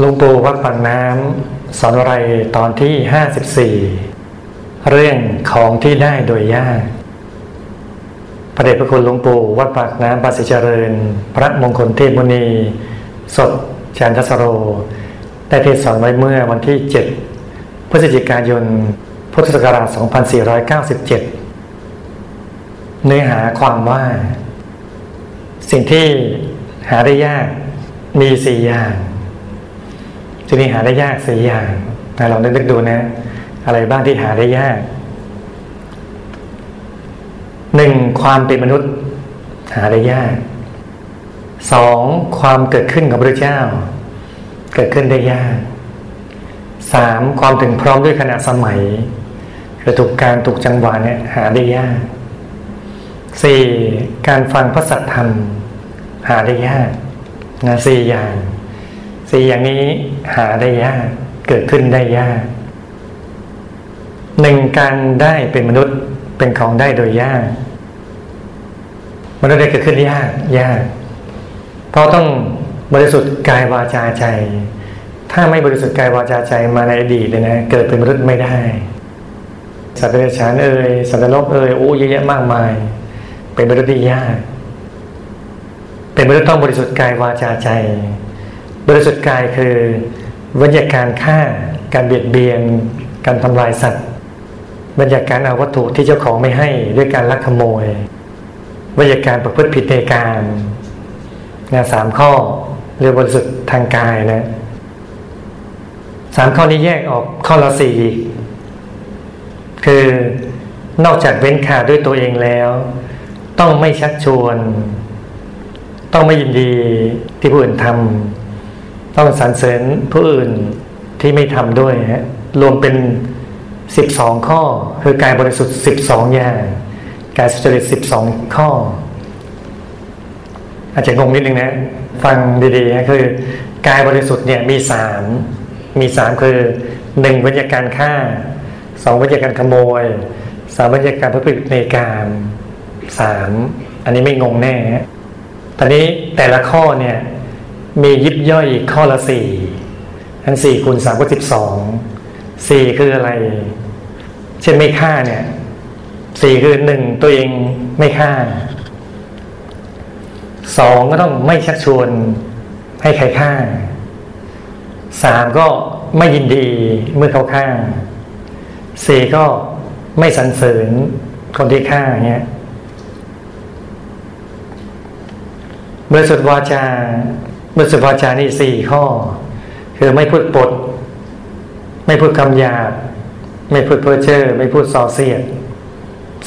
หลวงปู่วัดปากน้ำสอนอะไรตอนที่ 54 เรื่องของที่ได้โดยยากพระเดชพระคุณหลวงปู่วัดปากน้ำปาสิเจริญ พระมงคลเทพมุนี สดจันทสโร ได้เทศสอนไว้เมื่อวันที่ 7 พฤศจิกายน พุทธศักราช 2497 เนื้อหาความว่า สิ่งที่หาได้ยากมีสี่อย่าง ทีนี้หาได้ยากสี่อย่างนะลองนึกดูนะ อะไรบ้างที่หาได้ยากหนึ่งความเป็นมนุษย์ หาได้ยากสองความเกิดขึ้นของพระเจ้า เกิดขึ้นได้ยากสามความถึงพร้อมด้วยขณะสมัยคือถูกการถูกจังหวะเนี่ยหาได้ยากสี่การฟังพระสัทธรรม หาได้ยากนะสี่อย่างสี่อย่างนี้ หาได้ยาก เกิดขึ้นได้ยากหนึ่งการได้เป็นมนุษย์เป็นของได้โดยยากมนุษย์ได้เกิดขึ้นยากยาก เพราะต้องบริสุทธิ์กายวาจาใจ ถ้าไม่บริสุทธิ์กายวาจาใจมาในอดีตเลยนะเกิดเป็นมนุษย์ไม่ได้ สัตว์เดรัจฉานเอ่ยสัตว์นรกเอ่ยโอ้เยอะแยะมากมาย เป็นมนุษย์ที่ยาก เป็นมนุษย์ต้องบริสุทธิ์กายวาจาใจ บริสุทธิ์กายคือวิญญาการฆ่า การเบียดเบียน การทำลายสัตว์บรรยากาศเอาวัตถุที่เจ้าของไม่ให้ด้วยการลักขโมยบรรยากาศประพฤติผิดในการงานสามข้อเรียกบริสุทธิ์ทางกายนะสามข้อนี้แยกออกข้อละสี่คือนอกจากเว้นขาดด้วยตัวเองแล้ว ต้องไม่ชักชวน ต้องไม่ยินดีที่ผู้อื่นทำ ต้องสรรเสริญผู้อื่นที่ไม่ทำด้วยฮะรวมเป็นสิบสองข้อ คือกายบริสุทธิ์สิบสองอย่างกายสุจริตสิบสองข้อ อาจจะงงนิดนึงนะ ฟังดีๆนะคือกายบริสุทธิ์เนี่ยมีสามมีสามคือหนึ่งวิญญาการฆ่าสองวิญญาการขโมยสามวิญญาการพระพฤติในการสามอันนี้ไม่งงแน่ตอนนี้แต่ละข้อเนี่ย มียิบย่อยข้อละสี่ทั้นสี่คูณสามก็สิบสองสี่คืออะไร เช่นไม่ฆ่าเนี่ยสี่คือหนึ่งตัวเองไม่ฆ่าสองก็ต้องไม่ชักชวนให้ใครฆ่าสามก็ไม่ยินดีเมื่อเขาฆ่าสี่ก็ไม่สรรเสริญคนที่ฆ่าเงี้ยบริสุทธิ์วาจา บริสุทธิ์วาจานี่สี่ข้อ คือไม่พูดปด ไม่พูดคำหยาบไม่พูดเพ้อเจ้อไม่พูดส่อเสียด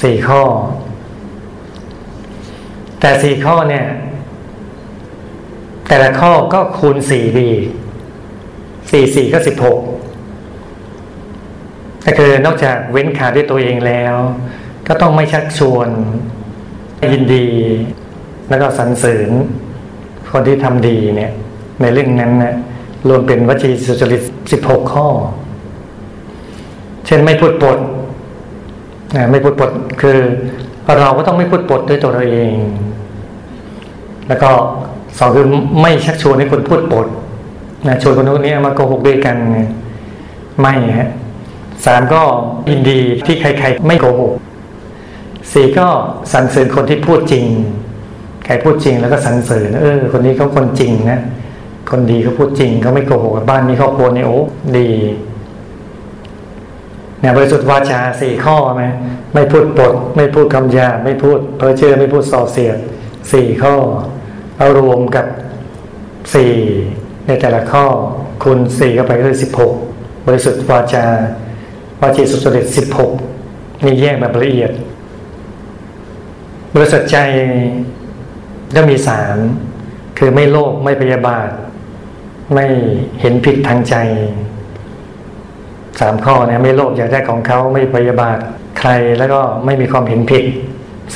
สี่ข้อ แต่สี่ข้อเนี่ย แต่ละข้อก็คูณสี่ดีสี่สี่ก็สิบหกก็คือนอกจากเว้นขาดด้วยตัวเองแล้ว ก็ต้องไม่ชักชวนยินดี แล้วก็สรรเสริญ คนที่ทำดีเนี่ย ในเรื่องนั้นนะรวมเป็นวจีสุจริตสิบหกข้อ เช่นไม่พูดปดนะไม่พูดปดคือเราก็ต้องไม่พูดปดด้วยตัวเราเอง แล้วก็สองคือไม่ชักชวนให้คนพูดปดนะชวนคนนู้นนี้มาโกหกด้วยกันไม่ฮะสามก็ยินดีที่ใครๆ ไม่โกหกสี่ก็สรรเสริญคนที่พูดจริง ใครพูดจริงแล้วก็สรรเสริญเออ คนนี้เขาคนจริงนะคนดีเขาพูดจริงเขาไม่โกหกบ้านนี้ครอบครัวนี่โอ้ดีเนี่ยบริสุทธิ์วาจาสี่ข้อไหมไม่พูดปด ไม่พูดคำหยาไม่พูดเพ้อเจ้อไม่พูดส่อเสียดสี่ข้อ เอารวมกับสี่ในแต่ละข้อคูณสี่เข้าไปก็คือสิบหกบริสุทธิ์วาจาวาจีสุจริตสิบหกนี่แยกแบบละเอียด บริสุทธิ์ใจ ก็มีสามคือไม่โลภไม่พยาบาท ไม่เห็นผิดทางใจสามข้อเนี่ยไม่โลภอยากได้ของเขาไม่พยาบาทใครแล้วก็ไม่มีความเห็นผิด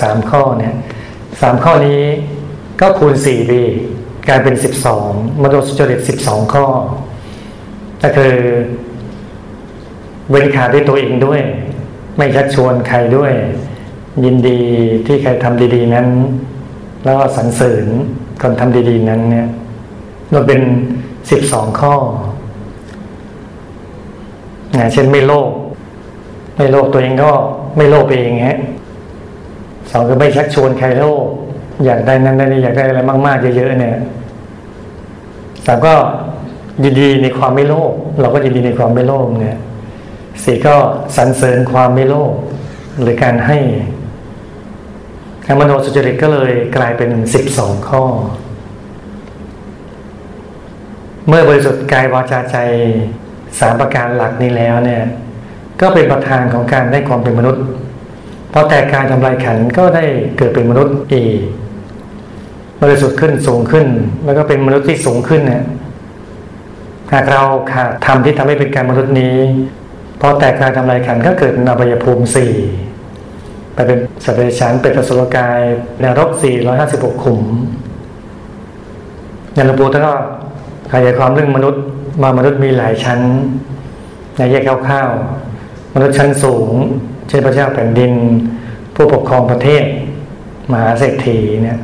สามข้อเนี่ยสามข้อนี้ก็คูณสี่ดีกลายเป็นสิบสองมโนสุจริตสิบสองข้อ ก็คือเว้นขาดด้วยตัวเองด้วย ไม่ชักชวนใครด้วย ยินดีที่ใครทำดี ๆ นั้น แล้วก็สรรเสริญคนทำดีๆนั้นเนี่ยมันเป็นสิบสองข้อนะเช่นไม่โลภไม่โลภตัวเองก็ไม่โลภเองฮะสองคือไม่ชักชวนใครโลภอยากได้นั้นได้นี่อยากได้อะไรมากๆเยอะๆเนี่ยสามก็ยินดีในความไม่โลภเราก็ยินดีในความไม่โลภเนี่ยสี่ก็สรรเสริญความไม่โลภหรือการให้ มโนสุจริตก็เลยกลายเป็นสิบสองข้อ เมื่อบริสุทธิ์กายวาจาใจสามประการหลักนี้แล้วเนี่ย ก็เป็นประธานของการได้ความเป็นมนุษย์พอแต่การทำลายขันก็ได้เกิดเป็นมนุษย์อีกบริสุทธิ์ขึ้นสูงขึ้น แล้วก็เป็นมนุษย์ที่สูงขึ้นเนี่ยหากเราขาดธรรมที่ทำให้เป็นการมนุษย์นี้พอแต่การทำลายขันก็เกิดนบายภูมิสี่ ไปเป็นสัตว์เดรัจฉานเป็นตสุรกายนรกสี่ร้อยห้าสิบหกขุมยันปูท่านก็ขยายความเรื่องมนุษย์มามนุษย์มีหลายชั้นในแยกคร่าวๆมนุษย์ชั้นสูง เช่นพระเจ้าแผ่นดิน ผู้ปกครองประเทศ มหาเศรษฐีเนี่ย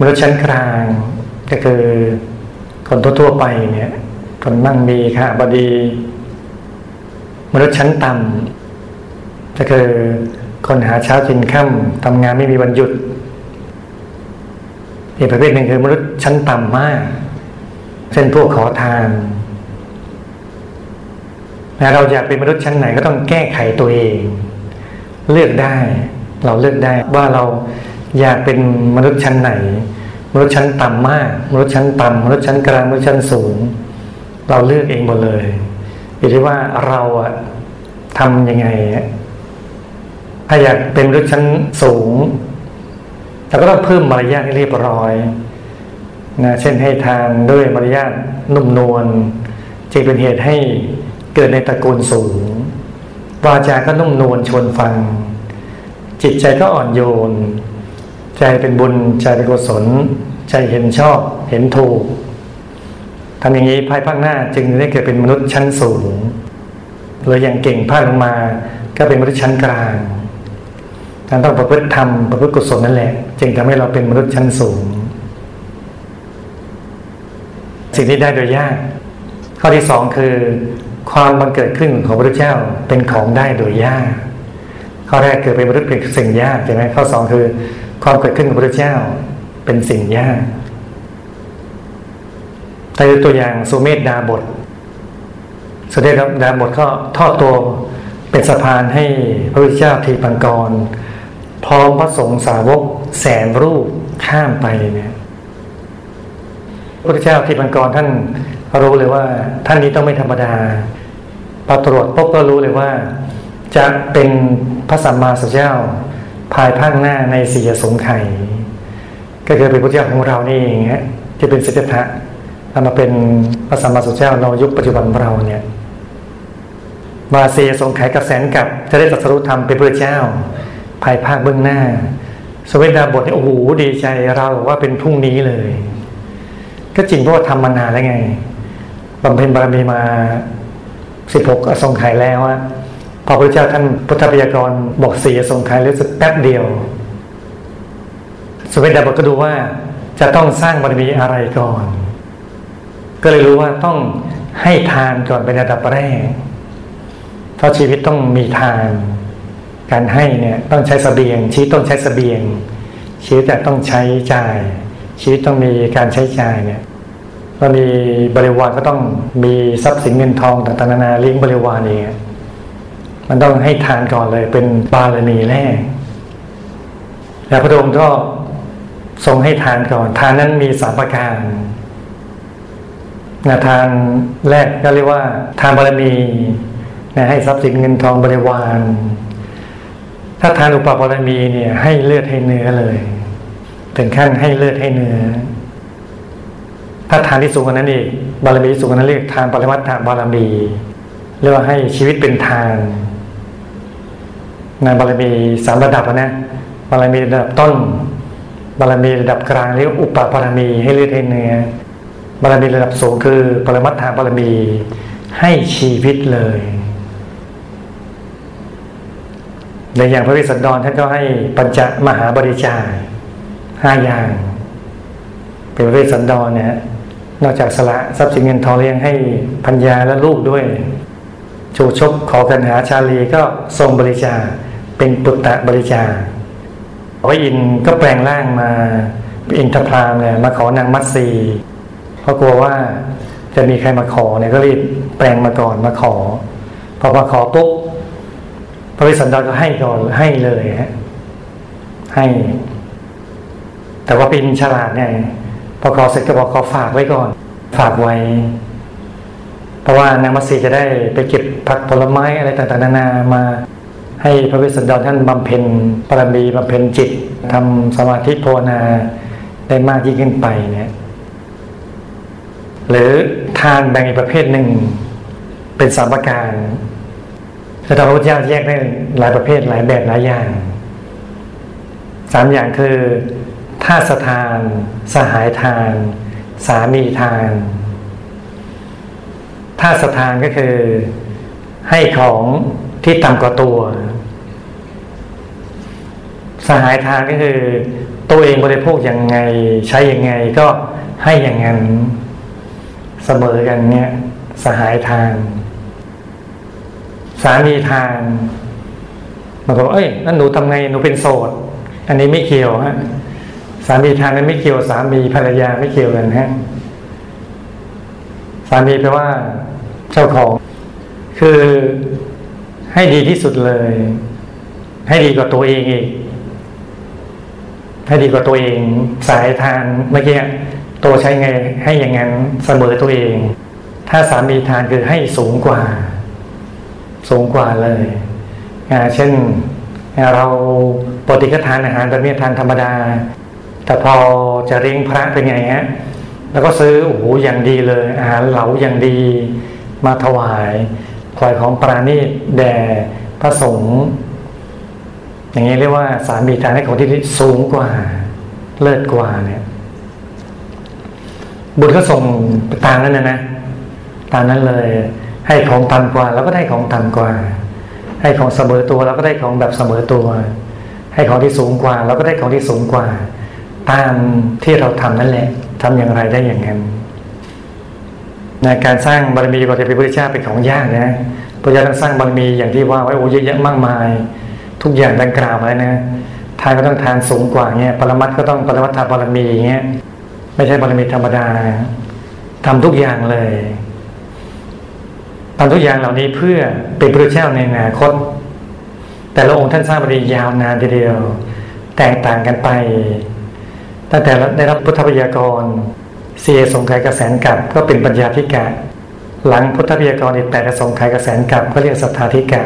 มนุษย์ชั้นกลางก็คือคนทั่วๆไปเนี่ยคนมั่งมีค่ะบดี มนุษย์ชั้นต่ำก็คือ คนหาเช้ากินค่ำทำงานไม่มีวันหยุด อีกประเภทหนึ่งคือมนุษย์ชั้นต่ำมาก เช่นพวกขอทานเราอยากเป็นมนุษย์ชั้นไหนก็ต้องแก้ไขตัวเอง เลือกได้ เราเลือกได้ว่าเราอยากเป็นมนุษย์ชั้นไหน มนุษย์ชั้นต่ำมาก มนุษย์ชั้นต่ำมนุษย์ชั้นกลางมนุษย์ชั้นสูง เราเลือกเองหมดเลยอยู่ที่ว่าเราอะทำยังไง ถ้าอยากเป็นมนุษย์ชั้นสูงเราก็ต้องเพิ่มมารยาทให้เรียบร้อยนะเช่นให้ทานด้วยมารยาทนุ่มนวลจึงเป็นเหตุให้เกิดในตระกูลสูง วาจาก็นุ่มนวลชวนฟัง จิตใจก็อ่อนโยน ใจเป็นบุญใจเป็นกุศล ใจเห็นชอบเห็นถูกทำอย่างนี้ภายภาคหน้าจึงได้เกิดเป็นมนุษย์ชั้นสูงหรืออย่างเก่งพลาดลงมาก็เป็นมนุษย์ชั้นกลาง การต้องประพฤติธรรมประพฤติกุศลนั่นแหละ จึงทำให้เราเป็นมนุษย์ชั้นสูง สิ่งที่ได้โดยยาก ข้อที่สองคือ ความบังเกิดขึ้นของพระเจ้าเป็นของได้โดยยาก ข้อแรกคือเป็นมนุษย์เป็นสิ่งยากใช่ไหมข้อสองคือ ความเกิดขึ้นของพระเจ้าเป็นสิ่งยากแต่ตัวอย่างสุเมธดาบทสุเมธดาบทก็ทอดตัวเป็นสะพานให้พระพุทธเจ้าทีปังกร พร้อมพระสงฆ์สาวกแสนรูปข้ามไปเนี่ยพระพุทธเจ้าทีปังกรท่านรู้เลยว่า ท่านนี้ต้องไม่ธรรมดาพอตรวจพบก็รู้เลยว่า จะเป็นพระสัมมาสัมพุทธเจ้า ภายภาคหน้าในสี่สงไข่ก็คือเป็นพระเจ้าของเรานี่เองฮะที่เป็นสิทธัตถะมาเป็นพระสัมมาสัมพุทธเจ้าในยุคปัจจุบันเราเนี่ยมาเสียสงไขกับแสนกับจะได้ตรัสรู้ธรรมเป็นพระเจ้า ภายภาคเบื้องหน้า สเวดาบทนี่โอ้โหดีใจเราว่าเป็นพรุ่งนี้เลย ก็จริงเพราะว่าทำมานานแล้วไงบำเพ็ญบารมีมาสิบหกอสงไขยแล้วอะพอพระเจ้าท่านพุทธพยากรบอกสี่อสงไขยแล้วสักแป๊บเดียว สเวดาบทก็ดูว่าจะต้องสร้างบารมีอะไรก่อน ก็เลยรู้ว่าต้องให้ทานก่อนเป็นระดับแรก เพราะชีวิตต้องมีทาน การให้เนี่ยต้องใช้สเสบียง ชีวิตต้องใช้สเสบียง ชีวิตแต่ต้องใช้จ่าย ชีวิตต้องมีการใช้จ่ายเนี่ยก็มีบริวารก็ต้องมีทรัพย์สินเงินทองต่างๆนานาเลี้ยงบริวารเองมันต้องให้ทานก่อนเลยเป็นบารมีแรกแล้วพระองค์ก็ทรงให้ทานก่อน ทานนั้นมีสามประการนะทานแรกก็เรียกว่า ทานบารมีนะให้ทรัพย์สินเงินทองบริวาร ถ้าทานอุปบารมีเนี่ย ให้เลือดให้เนื้อเลย ถึงขั้นให้เลือดให้เนื้อ ถ้าทานที่สูงกว่านั้นอีกบารมีสูงกว่านั้นเรียกทานปริมัตถบารมีเรียกว่าให้ชีวิตเป็นทานในบารมีสามระดับนะบารมีระดับต้น บารมีระดับกลางเรียกอุปบารมี ให้เลือดให้เนื้อบารมีระดับสูงคือ ปรมัตถบารมี ให้ชีวิตเลย ในอย่างพระวิสันดรท่านก็ให้ปัญจมหาบริจาคห้าอย่าง เป็นพระวิสันดรเนี่ยนอกจากสละทรัพย์สินเงินทองเลี้ยงให้พัญญาและลูกด้วยชูชกขอกันหาชาลีก็ทรงบริจาคเป็นปุตตะบริจาคพระอินก็แปลงร่างมาอินทพรามเนี่ยมาขอนางมัตสีเพราะกลัวว่าจะมีใครมาขอเนี่ยก็รีบแปลงมาก่อนมาขอ พอมาขอปุ๊บ ระวิสันดรก็ให้ก่อนให้เลยฮะให้ แต่ว่าเป็นฉลาดเนี่ยพอขอเสร็จก็บอกขอฝากไว้ก่อน ฝากไว้ เพราะว่านางมัสีจะได้ไปเก็บผักผลไม้อะไรต่างๆนานามา ให้พระวิสันดรท่านบำเพ็ญปรมีบำเพ็ญจิตทำสมาธิภาวนาได้มากยิ่งขึ้นไปเนี่ยหรือทานแบ่งอีกประเภทหนึ่งเป็นสามประการ คือพระพุทธเจ้าแยกได้หลายประเภทหลายแบบหลายอย่างสามอย่างคือท่าสทาน สหายทาน สามีทานท่าสทานก็คือ ให้ของที่ต่ำกว่าตัว สหายทานก็คือ ตัวเองบริโภคอย่างไง ใช้อย่างไงก็ให้อย่างนั้นเสมอกันเนี่ย สหายทาน สามีทานบางคนเอ้ยนั่นหนูทำไงหนูเป็นโสด อันนี้ไม่เกี่ยวฮะสามีทานนั้นไม่เกี่ยวสามีภรรยาไม่เกี่ยวกันฮะสามีแปลว่า เจ้าของ คือให้ดีที่สุดเลย ให้ดีกว่าตัวเองอีกให้ดีกว่าตัวเอง สายทานเมื่อกี้ตัวใช้ไง ให้อย่างนั้นเสมอตัวเอง ถ้าสามีทานคือให้สูงกว่า สูงกว่าเลยเช่นเราปกติก็ทานอาหารแบบนี้ทานธรรมดา แต่พอจะเลี้ยงพระเป็นไงฮะแล้วก็ซื้อโอ้โหอย่างดีเลย อาหารเหลาอย่างดีมาถวายถวายของปราณีตแด่พระสงฆ์อย่างนี้เรียกว่าสามีทานให้ของที่สูงกว่า เลิศกว่าเนี่ยบุตรก็ส่งตามนั้นนะนะตามนั้นเลย ให้ของต่ำกว่าเราก็ได้ของต่ำกว่า ให้ของเสมอตัวเราก็ได้ของแบบเสมอตัว ให้ของที่สูงกว่าเราก็ได้ของที่สูงกว่า ตามที่เราทำนั่นแหละทำอย่างไรได้อย่างนั้นในการสร้างบารมีก่อนจะเป็นพระเจ้าเป็นของยากนะพระเจ้าต้องสร้างบารมีอย่างที่ว่าไว้โอ้เยอะแยะมากมาย ทุกอย่างดังกล่าวมาแล้วนะทานก็ต้องทานสูงกว่าเงี้ยปรมัตก็ต้องปรมัตถบารมีเงี้ยไม่ใช่บารมีธรรมดาทำทุกอย่างเลย ทำทุกอย่างเหล่านี้เพื่อเป็นพระเจ้าในอนาคต แต่ละองค์ท่านสร้างบารมียาวนานทีเดียว แตกต่างกันไปตั้งแต่ได้รับพุทธพยากรเสียสงไขยกระแสนกับก็เป็นปัญญาธิกะ หลังพุทธพยากรอีกแปดกระสงไขยกระแสนกับก็เรียกสัทธาธิกะ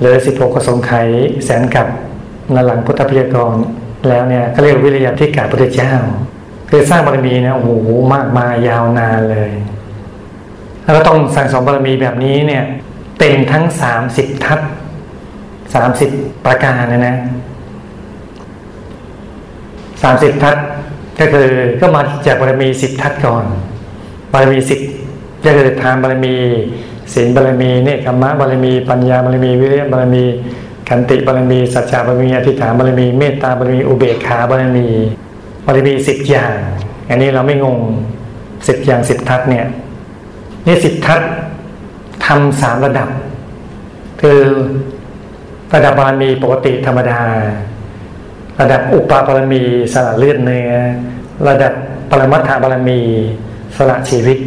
หรือสิบหกกสงไขแสนกับหลังพุทธพยากรแล้วเนี่ยก็เรียกวิริยะที่กาพุทธเจ้าคือสร้างบารมีนะโอ้โหมากมายยาวนานเลย แล้วก็ต้องสั่งสมบารมีแบบนี้เนี่ยเต็มทั้งสามสิบทัศสามสิบประการนะนะสามสิบทัศก็คือก็มาจากบารมีสิบทัศก่อน บารมีสิบก็คือทานบารมีศีลบารมีเนคขมะบารมี ปัญญาบารมี วิริยะบารมีขันติบารมีสัจจะบารมีอธิษฐานบารมีเมตตาบารมีอุเบกขาบารมีบารมีสิบอย่าง อันนี้เราไม่งงสิบอย่างสิบทัศเนี่ย นี่สิทัศทำสามระดับ คือระดับบารมีปกติธรรมดา ระดับอุปบารมีสละเลือดเนื้อ ระดับปรมัตถบารมีสละชีวิต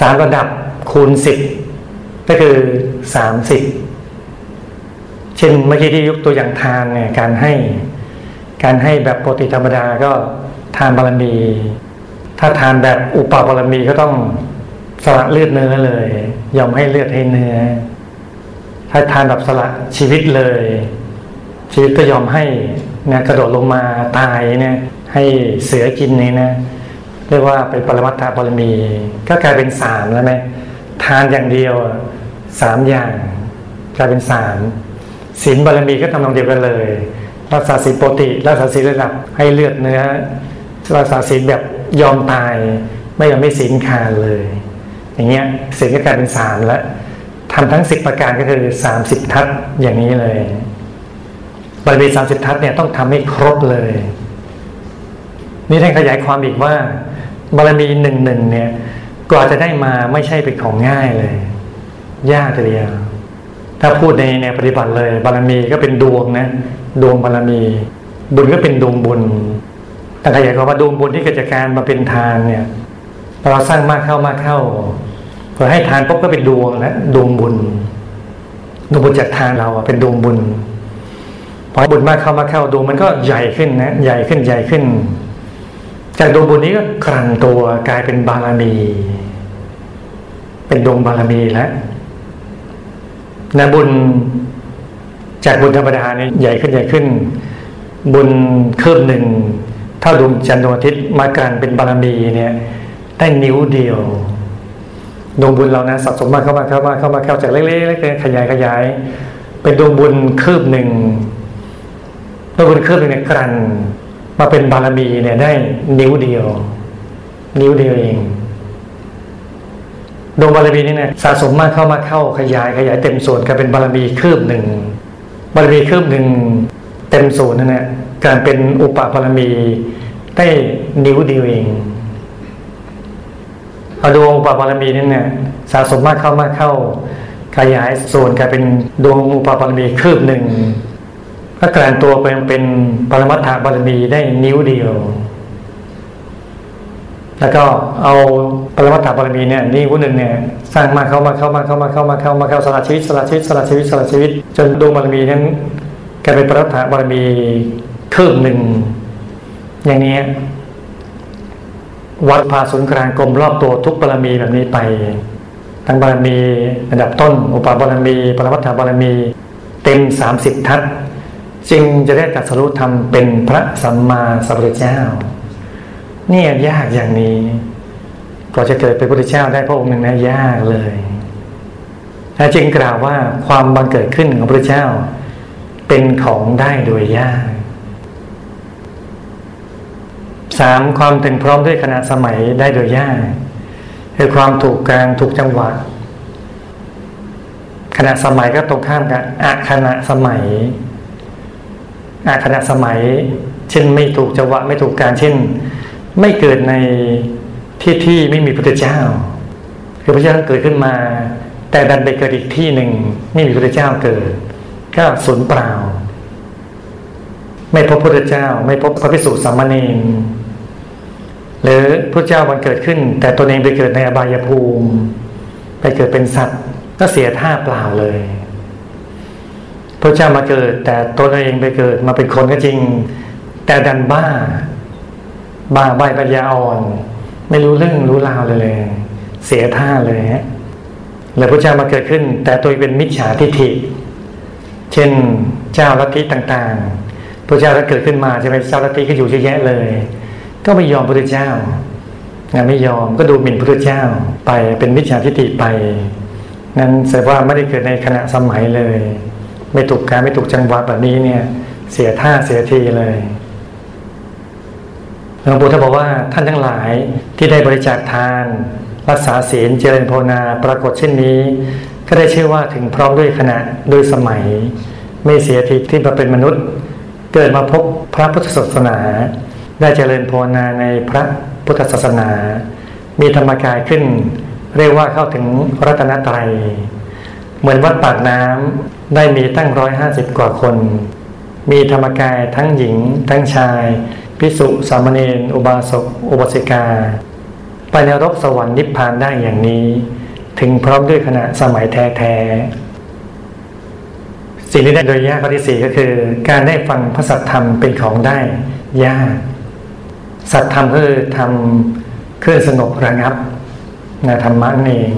สามระดับคูณสิบก็คือสามสิบเช่นเมื่อกี้ที่ยกตัวอย่างทานเนี่ยการให้การให้แบบปกติธรรมดาก็ทานบารมี ถ้าทานแบบอุปบารมีก็ต้อง สละเลือดเนื้อเลย ยอมให้เลือดให้เนื้อ ถ้าทานแบบสละชีวิตเลย ชีวิตก็ยอมให้นะกระโดดลงมาตายเนี่ยให้เสือกินนี่นะเรียกว่าเป็นปรมัตถบารมี ก็กลายเป็นสามแล้วไหมทานอย่างเดียวสามอย่างกลายเป็นสามศีลบารมีก็ทำนองเดียวกันเลยรักษาศีลปกติรักษาศีลระดับให้เลือดเนื้อรักษาศีลแบบยอมตาย ไม่ยอมไม่ศีลขาดเลย อย่างเงี้ยศีลก็กลายเป็นสามแล้วทำทั้งสิบประการก็คือสามสิบทัศอย่างนี้เลยบารมีสามสิบทัศเนี่ยต้องทำให้ครบเลย นี่ท่านขยายความอีกว่า บารมีหนึ่งหนึ่งเนี่ยกว่าจะได้มาไม่ใช่เป็นของง่ายเลย ยากทีเดียวถ้าพูดในแนวปฏิบัติเลย บารมีก็เป็นดวงนะดวงบารมี บุญก็เป็นดวงบุญแต่ขยายความว่าดวงบุญที่เกิดจากการมาเป็นทานเนี่ย เราสร้างมากเข้ามากเข้าพอให้ทานปุ๊บก็เป็นดวงนะดวงบุญดวงบุญจากทานเราเป็นดวงบุญพอบุญมากเข้ามากเข้าดวงมันก็ใหญ่ขึ้นนะใหญ่ขึ้นใหญ่ขึ้น จากดวงบุญนี้ก็กลั่นตัวกลายเป็นบารมี เป็นดวงบารมีแล้วนะบุญจากบุญธรรมดาเนี่ยใหญ่ขึ้นใหญ่ขึ้น บุญคืบหนึ่งเท่าดวงจันทร์ดวงอาทิตย์มากลั่นเป็นบารมีเนี่ย ได้นิ้วเดียวดวงบุญเรานะสะสมมาเข้ามาเข้ามาเข้ามาเข้าจากเล็กๆเล็กๆขยายขยาย เป็นดวงบุญคืบหนึ่งดวงบุญคืบหนึ่งเนี่ยกลั่นมาเป็นบารมีเนี่ยได้นิ้วเดียว นิ้วเดียวเองดวงบารมีนี่เนี่ยสะสมมากเข้ามาเข้าขยายขยายเต็มส่วนกลายเป็นบารมีคืบหนึ่งบารมีคืบหนึ่งเต็มส่วนนั่นแหละการเป็นอุปบารมีได้นิ้วเดียวเอง เอาดวงอุปบารมีนี่เนี่ยสะสมมากเข้ามากเข้า ขยายส่วนกลายเป็นดวงอุปบารมีคืบหนึ่งก็กลายตัวเป็นเป็นปรมัตถบารมีได้นิ้วเดียว แล้วก็เอาปรมัตถบารมีเนี่ยนี่วุ้นหนึ่งเนี่ยสร้างมาเข้ามาเข้ามาเข้ามาเข้ามาเข้ามาเข้าสละชีวิตสละชีวิตสละชีวิตสละชีวิต จนดวงบารมีนั้นกลายเป็นปรมัตถบารมีคืบหนึ่งอย่างนี้ วัดพาศูนย์กลางกลมรอบตัวทุกบารมีแบบนี้ไป ทั้งบารมีระดับต้น อุปบารมี ปรมัตถบารมี เต็มสามสิบทัศจึงจะได้ตัดสรุปธรรมเป็นพระสัมมาสัมพุทธเจ้า เนี่ยยากอย่างนี้กว่าจะเกิดเป็นพระพุทธเจ้าได้พระองค์หนึ่งนะยากเลยแล้จึงกล่าวว่าความบังเกิดขึ้นของพระเจ้า เป็นของได้โดยยาก สามความถึงพร้อมด้วยขณะสมัยได้โดยยากคือความถูกการถูกจังหวะขณะสมัยก็ตรงข้ามกับอะขณะสมัยอะขณะสมัย เช่นไม่ถูกจังหวะ ไม่ถูกการเช่น ไม่เกิดในที่ที่ไม่มีพระเจ้า คือพระเจ้าเกิดขึ้นมา แต่ดันไปเกิดอีกที่หนึ่งไม่มีพระเจ้าเกิด ก็สูญเปล่า ไม่พบพระเจ้า ไม่พบพระพิสุสามเณร หรือพระเจ้าวันเกิดขึ้น แต่ตนเองไปเกิดในอบายภูมิ ไปเกิดเป็นสัตว์ ก็เสียท่าเปล่าเลยพระเจ้ามาเกิด แต่ตนเองไปเกิดมาเป็นคนก็จริง แต่ดันบ้า บ้าใบปัญญาอ่อน ไม่รู้เรื่องรู้ราวเลยเลย เสียท่าเลยฮะแล้วพระเจ้ามาเกิดขึ้น แต่ตัวเป็นมิจฉาทิฏฐิ เช่นเจ้าลัทธิต่างๆพระเจ้าก็เกิดขึ้นมาจะเป็นเจ้าลัทธิก็อยู่เยอะแยะเลย ก็ไม่ยอมพระเจ้างานไม่ยอมก็ดูหมิ่นพระเจ้าไปเป็นมิจฉาทิฏฐิไป นั้นแสดงว่าไม่ได้เกิดในขณะสมัยเลย ไม่ถูกการไม่ถูกจังหวะแบบนี้เนี่ย เสียท่าเสียทีเลยหลวงปู่ท่านบอกว่าท่านทั้งหลายที่ได้บริจาคทาน รักษาศีลเจริญภาวนาปรากฏเช่นนี้ ก็ได้เชื่อว่าถึงพร้อมด้วยขณะด้วยสมัย ไม่เสียทีที่มาเป็นมนุษย์ เกิดมาพบพระพุทธศาสนา ได้เจริญภาวนาในพระพุทธศาสนา มีธรรมกายขึ้น เรียกว่าเข้าถึงรัตนตรัย เหมือนวัดปากน้ำได้มีตั้งร้อยห้าสิบกว่าคน มีธรรมกายทั้งหญิง ทั้งชาย พิสุสามเณรอุบาสกอุบาสิกา ไปนรกสวรรค์นิพพานได้อย่างนี้ ถึงพร้อมด้วยขณะสมัยแท้ๆสิ่งที่ได้โดยยากข้อที่สี่ก็คือ การได้ฟังพระสัทธรรมเป็นของได้ยาก สัทธรรมคือทำเครื่องสงบระงับนะธรรมะเอง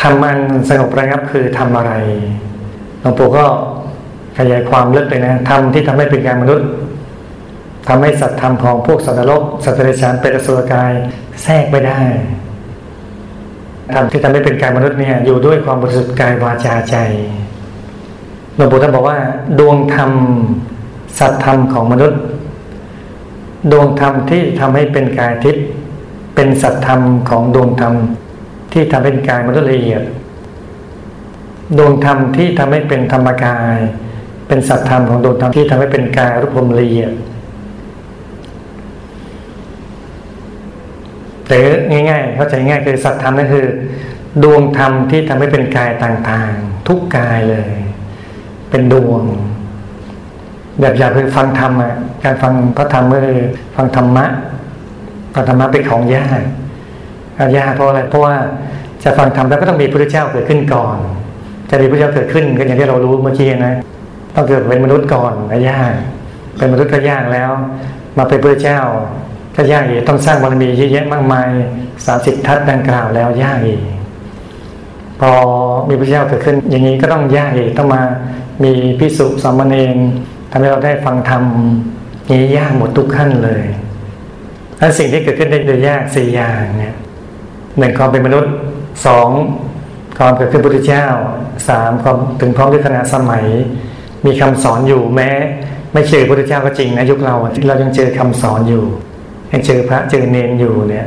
ทำมันสงบระงับคือทำอะไรหลวงปู่ก็ขยายความลึกเลยนะทำที่ทำให้เป็นการมนุษย์ทำให้สัตว์ธรรมของพวกสัตว์นรกสัตว์เดรัจฉานเป็นสุรกายแทรกไม่ได้ทำที่ทำให้เป็นกายมนุษย์เนี่ยอยู่ด้วยความบริสุทธิ์กายวาจาใจหลวงปู่ท่านบอกว่า ดวงธรรมสัตว์ธรรมของมนุษย์ ดวงธรรมที่ทำให้เป็นกายทิพย์เป็นสัตธรรมของดวงธรรมที่ทำเป็นกายมนุษย์ละเอียด ดวงธรรมที่ทำให้เป็นธรรมกาย เป็นสัตธรรมของดวงธรรมที่ทำให้เป็นกายรูปพรมละเอียดหรือง่ายๆ เข้าใจง่ายคือสัตธรรมนั่นคือ ดวงธรรมที่ทำให้เป็นกายต่างๆ ทุกกายเลย เป็นดวง แบบอยากไปฟังธรรมอะการฟังพระธรรมเมื่อฟังธรรมะฟังธรรมะเป็นของยากยากเพราะอะไรเพราะว่าจะฟังธรรมแล้วก็ต้องมีพระเจ้าเกิดขึ้นก่อน จะมีพระเจ้าเกิดขึ้นก็อย่างที่เรารู้เมื่อกี้นะต้องเกิดเป็นมนุษย์ก่อนนะยากเป็นมนุษย์ก็ยากแล้ว มาเป็นพระเจ้าก็ยากอีกต้องสร้างบารมีเยอะแยะมากมายสาสิบทัศดังกล่าวแล้วยากอีกพอมีพระเจ้าเกิดขึ้น อย่างนี้ก็ต้องยากอีกต้องมามีพิสุสามเณร ทำให้เราได้ฟังธรรมนี้ยากหมดทุกขั้นเลยและสิ่งที่เกิดขึ้นได้โดยยากสี่อย่างเนี่ยหนึ่งความเป็นมนุษย์สองความเกิดขึ้นพุทธเจ้าสามความถึงพร้อมด้วยขณะสมัย มีคำสอนอยู่แม้ ไม่เจอพุทธเจ้าก็จริงนะยุคเราเรายังเจอคำสอนอยู่ยังเจอพระเจอเนนอยู่เนี่ย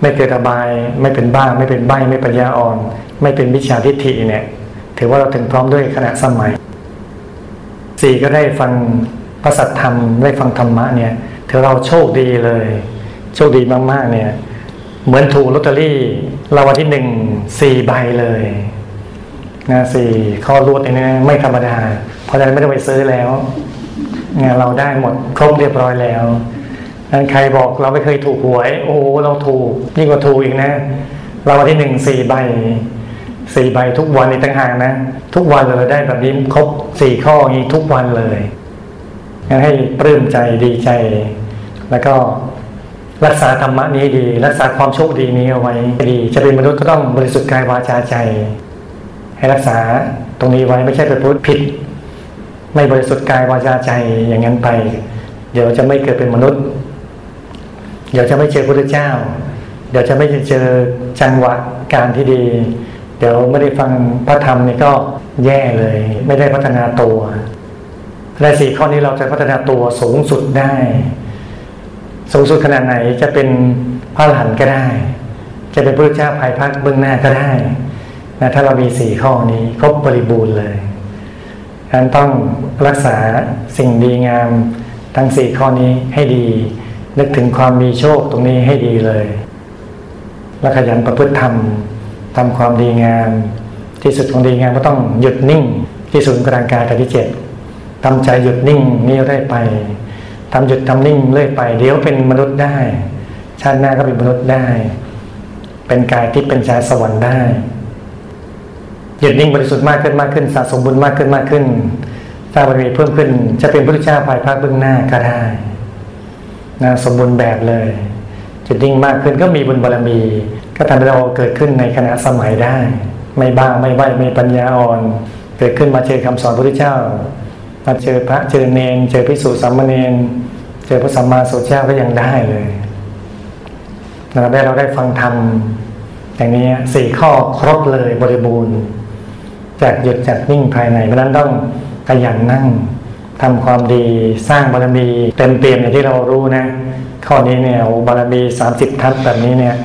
ไม่เกิดอบายไม่เป็นบ้าไม่เป็นใบไม่ปัญญาอ่อน ไม่เป็นวิชาทิฏฐิเนี่ย ถือว่าเราถึงพร้อมด้วยขณะสมัย สี่ก็ได้ฟังพระสัทธรรมได้ฟังธรรมะเนี่ยถือเราโชคดีเลย โชคดีมากๆเนี่ย เหมือนถูกลอตเตอรี่รางวัลที่หนึ่งสี่ใบเลยนะสี่ข้อรวดเนี่ยไม่ธรรมดา เพราะฉะนั้นไม่ต้องไปซื้อแล้วงานเราได้หมดครบเรียบร้อยแล้วนั้นใครบอกเราไม่เคยถูกหวย โอ้เราถูกยิ่งกว่าถูกอีกนะรางวัลที่หนึ่งสี่ใบ สี่ใบทุกวันในต่างหากนะ ทุกวันเลยได้แบบนี้ครบสี่ข้อองนี้ทุกวันเลยงั้นให้ปลื้มใจดีใจ แล้วก็รักษาธรรมะนี้ดี รักษาความโชคดีนี้เอาไว้ดี จะเป็นมนุษย์ก็ต้องบริสุทธิ์กายวาจาใจ ให้รักษาตรงนี้ไว้ไม่ใช่ไปพูดผิด ไม่บริสุทธิ์กายวาจาใจอย่างนั้นไป เดี๋ยวจะไม่เกิดเป็นมนุษย์ เดี๋ยวจะไม่เจอพระเจ้า เดี๋ยวจะไม่เจอจังหวะการที่ดี เดี๋ยวไม่ได้ฟังพระธรรมนี่ก็แย่เลย ไม่ได้พัฒนาตัว และสี่ข้อนี้เราจะพัฒนาตัวสูงสุดได้ สูงสุดขนาดไหนจะเป็นพระหลานก็ได้ จะเป็นพระเจ้าภายภาคเบื้องหน้าก็ได้นะถ้าเรามีสี่ข้อนี้ครบบริบูรณ์เลยฉะนั้นต้องรักษาสิ่งดีงามทั้งสี่ข้อนี้ให้ดี นึกถึงความมีโชคตรงนี้ให้ดีเลย และขยันประพฤติธรรม ทำความดีงามที่สุดของดีงามก็ต้องหยุดนิ่ง ที่ศูนย์กลางกายแต่ที่เจ็ดทำใจหยุดนิ่งนี้ได้ไปทำหยุดทำนิ่งเรื่อยไป เดี๋ยวเป็นมนุษย์ได้ ชาติหน้าก็เป็นมนุษย์ได้ เป็นกายที่เป็นชายสวรรค์ได้ หยุดนิ่งบริสุทธิ์มากขึ้นมากขึ้นสะสมบุญมากขึ้นมากขึ้นสร้างบารมีเพิ่มขึ้น จะเป็นพระเจ้าภายภาคเบื้องหน้าก็ได้นะสมบูรณ์แบบเลยจุดนิ่งมากขึ้นก็มีบุญบารมี ก็ทำให้เราเกิดขึ้นในขณะสมัยได้ ไม่บ้าไม่ไหวไม่ปัญญาอ่อน เกิดขึ้นมาเจอคำสอนพระพุทธเจ้า มาเจอพระเจอเนนเจอพิสูจน์สามเณรเจอพระสัมมาสัมพุทธเจ้าก็ยังได้เลยเราได้เราได้ฟังธรรมอย่างนี้สี่ข้อครบเลยบริบูรณ์จากหยุดจากนิ่งภายในเพราะนั้นต้องขยันนั่งทำความดีสร้างบารมีเต็มเปี่ยมอย่างที่เรารู้นะ ข้อนี้เนี่ยบารมีสามสิบทัศแบบนี้เนี่ย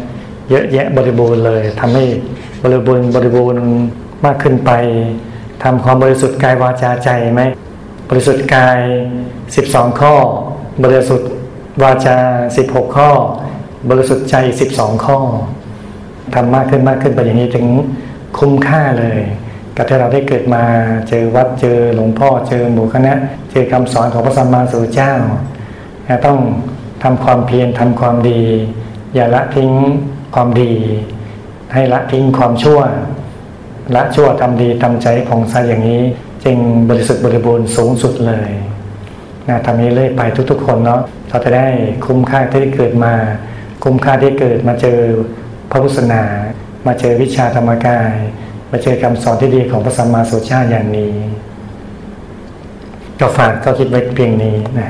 เยอะแยะบริบูรณ์เลยทำให้บริบูรณ์บริบูรณ์มากขึ้นไปทำความบริสุทธิ์กายวาจาใจไหมบริสุทธิ์กายสิบสองข้อ บริสุทธิ์วาจาสิบหกข้อ บริสุทธิ์ใจสิบสองข้อทำมากขึ้นมากขึ้นไปอย่างนี้ถึงคุ้มค่าเลยกับที่เราได้เกิดมาเจอวัดเจอหลวงพ่อเจอหมู่คณะ เจอคำสอนของพระสัมมาสัมพุทธเจ้า ต้องทำความเพียรทำความดี อย่าละทิ้งความดี ให้ละทิ้งความชั่ว ละชั่วทำดีทำใจผ่องใสอย่างนี้ จึงบริสุทธิ์บริบูรณ์สูงสุดเลยนะทำนี้เรื่อยไปทุกๆ คนเนาะเราจะได้คุ้มค่าที่ได้เกิดมา คุ้มค่าที่เกิดมาเจอพระพุทธศาสนา มาเจอวิชาธรรมกาย มาเจอคำสอนที่ดีของพระสัมมาสัมพุทธเจ้าอย่างนี้ก็ฝากก็คิดไว้เพียงนี้นะ